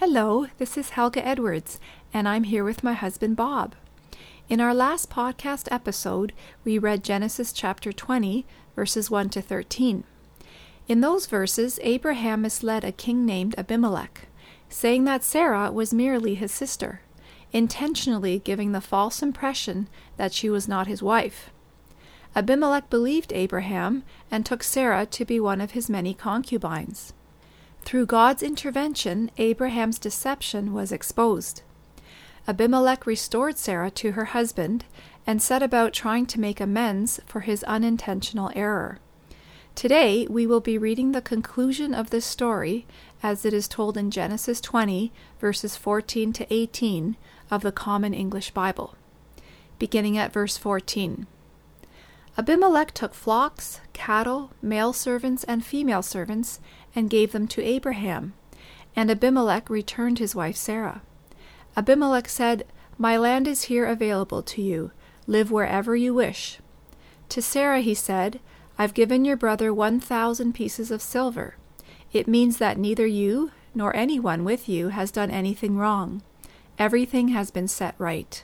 Hello, this is Helga Edwards, and I'm here with my husband Bob. In our last podcast episode, we read Genesis chapter 20, verses 1 to 13. In those verses, Abraham misled a king named Abimelech, saying that Sarah was merely his sister, intentionally giving the false impression that she was not his wife. Abimelech believed Abraham and took Sarah to be one of his many concubines. Through God's intervention, Abraham's deception was exposed. Abimelech restored Sarah to her husband and set about trying to make amends for his unintentional error. Today, we will be reading the conclusion of this story as it is told in Genesis 20, verses 14 to 18 of the Common English Bible. Beginning at verse 14. Abimelech took flocks, cattle, male servants, and female servants, and gave them to Abraham. And Abimelech returned his wife Sarah. Abimelech said, My land is here available to you. Live wherever you wish. To Sarah he said, I've given your brother one thousand pieces of silver. It means that neither you nor anyone with you has done anything wrong. Everything has been set right.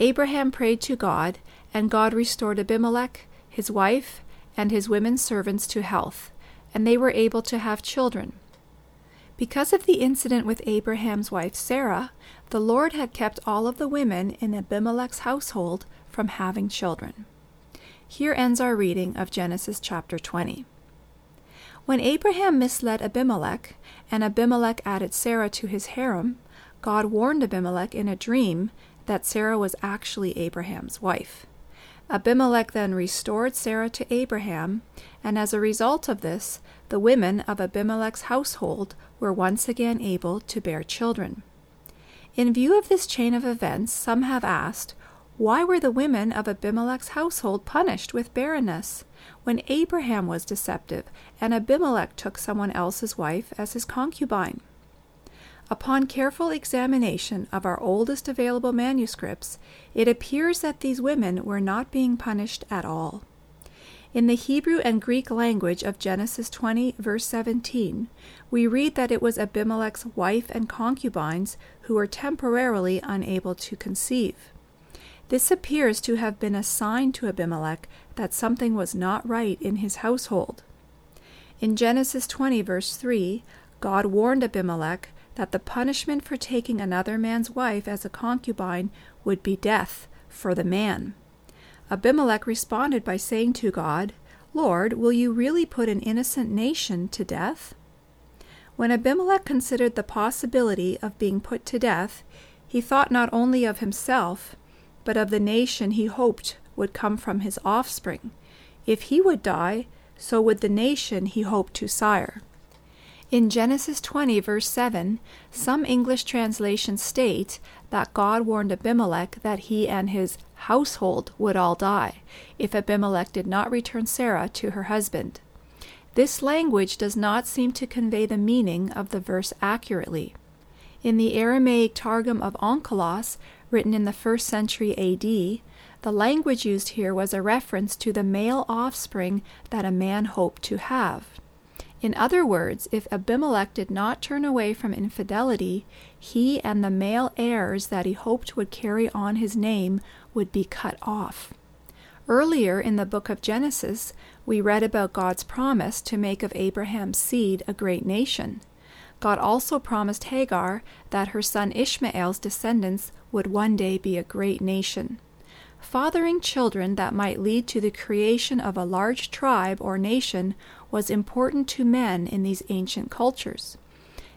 Abraham prayed to God, and God restored Abimelech, his wife, and his women servants to health, and they were able to have children. Because of the incident with Abraham's wife Sarah, the Lord had kept all of the women in Abimelech's household from having children. Here ends our reading of Genesis chapter 20. When Abraham misled Abimelech, and Abimelech added Sarah to his harem, God warned Abimelech in a dream that Sarah was actually Abraham's wife. Abimelech then restored Sarah to Abraham, and as a result of this, the women of Abimelech's household were once again able to bear children. In view of this chain of events, some have asked, why were the women of Abimelech's household punished with barrenness when Abraham was deceptive and Abimelech took someone else's wife as his concubine? Upon careful examination of our oldest available manuscripts, it appears that these women were not being punished at all. In the Hebrew and Greek language of Genesis 20, verse 17, we read that it was Abimelech's wife and concubines who were temporarily unable to conceive. This appears to have been a sign to Abimelech that something was not right in his household. In Genesis 20, verse 3, God warned Abimelech that the punishment for taking another man's wife as a concubine would be death for the man. Abimelech responded by saying to God, Lord, will you really put an innocent nation to death? When Abimelech considered the possibility of being put to death, he thought not only of himself, but of the nation he hoped would come from his offspring. If he would die, so would the nation he hoped to sire. In Genesis 20, verse 7, some English translations state that God warned Abimelech that he and his household would all die if Abimelech did not return Sarah to her husband. This language does not seem to convey the meaning of the verse accurately. In the Aramaic Targum of Onkelos, written in the first century AD, the language used here was a reference to the male offspring that a man hoped to have. In other words, if Abimelech did not turn away from infidelity, he and the male heirs that he hoped would carry on his name would be cut off. Earlier in the book of Genesis, we read about God's promise to make of Abraham's seed a great nation. God also promised Hagar that her son Ishmael's descendants would one day be a great nation. Fathering children that might lead to the creation of a large tribe or nation was important to men in these ancient cultures.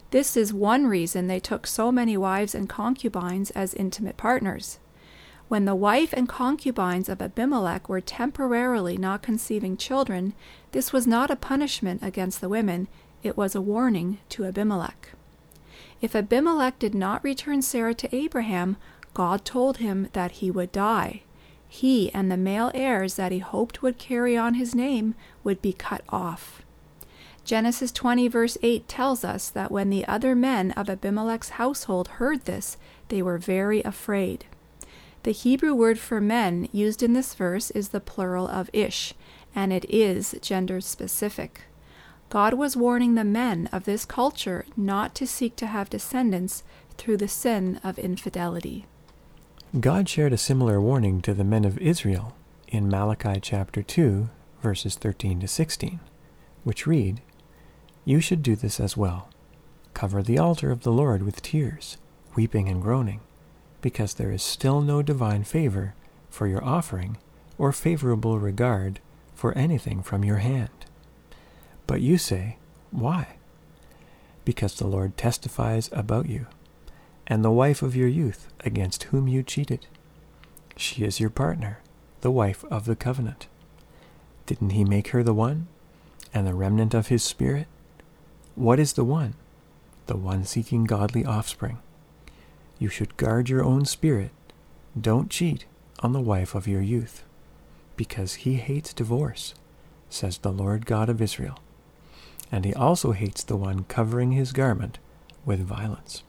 This is one reason they took so many wives and concubines as intimate partners. When the wife and concubines of Abimelech were temporarily not conceiving children, this was not a punishment against the women, it was a warning to Abimelech. If Abimelech did not return Sarah to Abraham, God told him that he would die he and the male heirs that he hoped would carry on his name would be cut off. Genesis 20, verse 8 tells us that when the other men of Abimelech's household heard this, they were very afraid. The Hebrew word for men used in this verse is the plural of ish, and it is gender specific. God was warning the men of this culture not to seek to have descendants through the sin of infidelity. God shared a similar warning to the men of Israel in Malachi chapter 2, verses 13 to 16, which read, You should do this as well. Cover the altar of the Lord with tears, weeping and groaning, because there is still no divine favor for your offering or favorable regard for anything from your hand. But you say, Why? Because the Lord testifies about you, and the wife of your youth against whom you cheated. She is your partner, the wife of the covenant. Didn't he make her the one, and the remnant of his spirit? What is the one? The one seeking godly offspring. You should guard your own spirit. Don't cheat on the wife of your youth, because he hates divorce, says the Lord God of Israel and he also hates the one covering his garment with violence,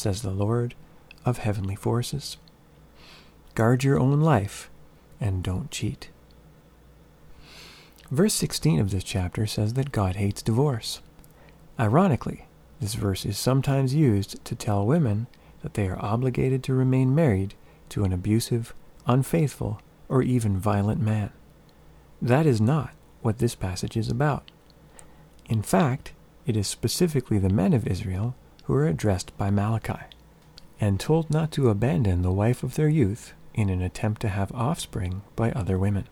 says the Lord of heavenly forces. Guard your own life and don't cheat. Verse 16 of this chapter says that God hates divorce. Ironically, this verse is sometimes used to tell women that they are obligated to remain married to an abusive, unfaithful, or even violent man. That is not what this passage is about. In fact, it is specifically the men of Israel who are addressed by Malachi, and told not to abandon the wife of their youth in an attempt to have offspring by other women.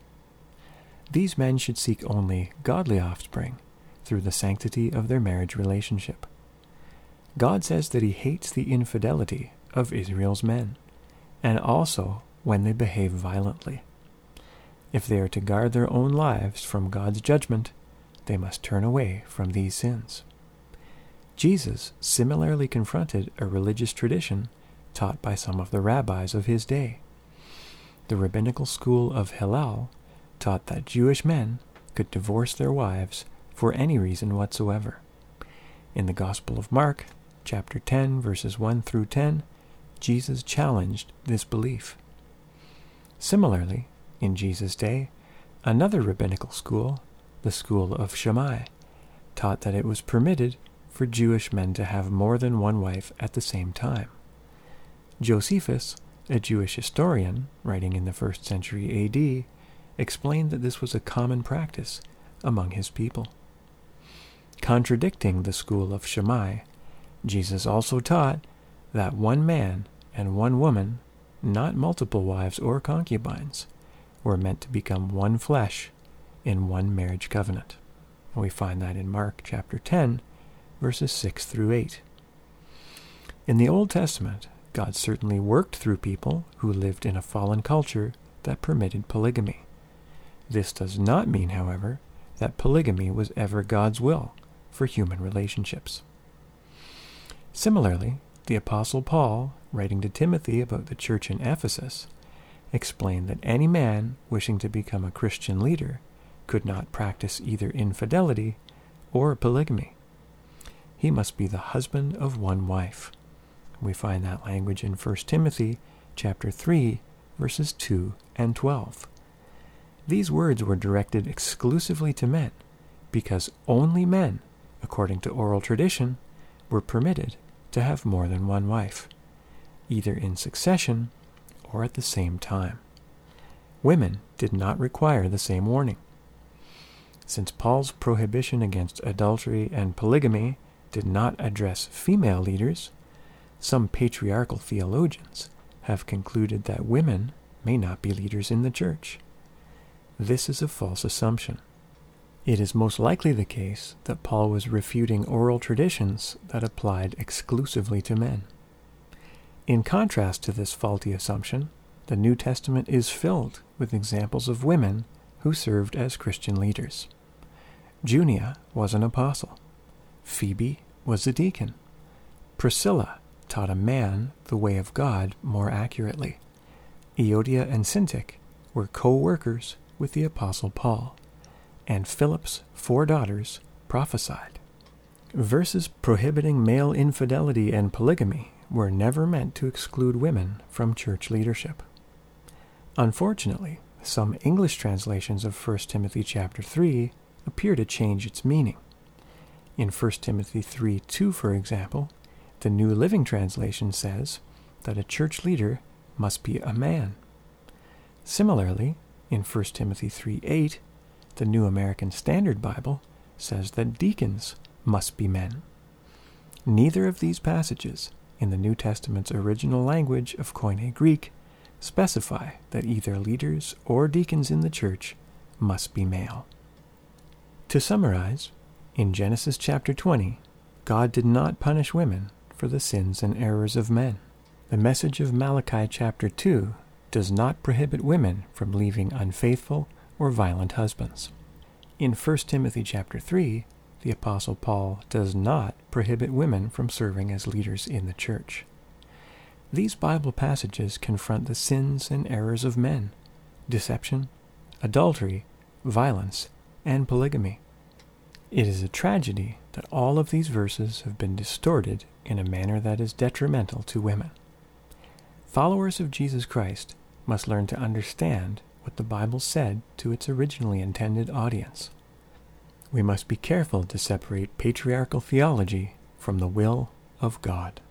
These men should seek only godly offspring through the sanctity of their marriage relationship. God says that He hates the infidelity of Israel's men, and also when they behave violently. If they are to guard their own lives from God's judgment, they must turn away from these sins. Jesus similarly confronted a religious tradition taught by some of the rabbis of his day. The rabbinical school of Hillel taught that Jewish men could divorce their wives for any reason whatsoever. In the Gospel of Mark, chapter 10, verses 1 through 10, Jesus challenged this belief. Similarly, in Jesus' day, another rabbinical school the school of Shammai, taught that it was permitted for Jewish men to have more than one wife at the same time. Josephus, a Jewish historian writing in the first century AD, explained that this was a common practice among his people. Contradicting the school of Shammai, Jesus also taught that one man and one woman, not multiple wives or concubines, were meant to become one flesh in one marriage covenant. We find that in Mark chapter 10, verses 6 through 8. In the Old Testament, God certainly worked through people who lived in a fallen culture that permitted polygamy. This does not mean, however, that polygamy was ever God's will for human relationships. Similarly, the Apostle Paul, writing to Timothy about the church in Ephesus, explained that any man wishing to become a Christian leader could not practice either infidelity or polygamy. He must be the husband of one wife. We find that language in 1 Timothy chapter 3 verses 2 and 12. These words were directed exclusively to men because only men, according to oral tradition, were permitted to have more than one wife, either in succession or at the same time. Women did not require the same warning. Since Paul's prohibition against adultery and polygamy did not address female leaders, some patriarchal theologians have concluded that women may not be leaders in the church. This is a false assumption. It is most likely the case that Paul was refuting oral traditions that applied exclusively to men. In contrast to this faulty assumption, the New Testament is filled with examples of women who served as Christian leaders. Junia was an apostle. Phoebe was a deacon. Priscilla taught a man the way of God more accurately. Euodia and Syntyche were co-workers with the apostle Paul, and Philip's four daughters prophesied. Verses prohibiting male infidelity and polygamy were never meant to exclude women from church leadership. Unfortunately, some English translations of 1 Timothy chapter 3 appear to change its meaning. In 1 Timothy 3 2, for example, the New Living Translation says that a church leader must be a man. Similarly, in 1 Timothy 3 8, the New American Standard Bible says that deacons must be men. Neither of these passages, in the New Testament's original language of Koine Greek, specify that either leaders or deacons in the church must be male. To summarize, in Genesis chapter 20, God did not punish women for the sins and errors of men. The message of Malachi chapter 2 does not prohibit women from leaving unfaithful or violent husbands. In 1 Timothy chapter 3, the apostle Paul does not prohibit women from serving as leaders in the church. These Bible passages confront the sins and errors of men, deception, adultery, violence, and polygamy. It is a tragedy that all of these verses have been distorted in a manner that is detrimental to women. Followers of Jesus Christ must learn to understand what the Bible said to its originally intended audience. We must be careful to separate patriarchal theology from the will of God.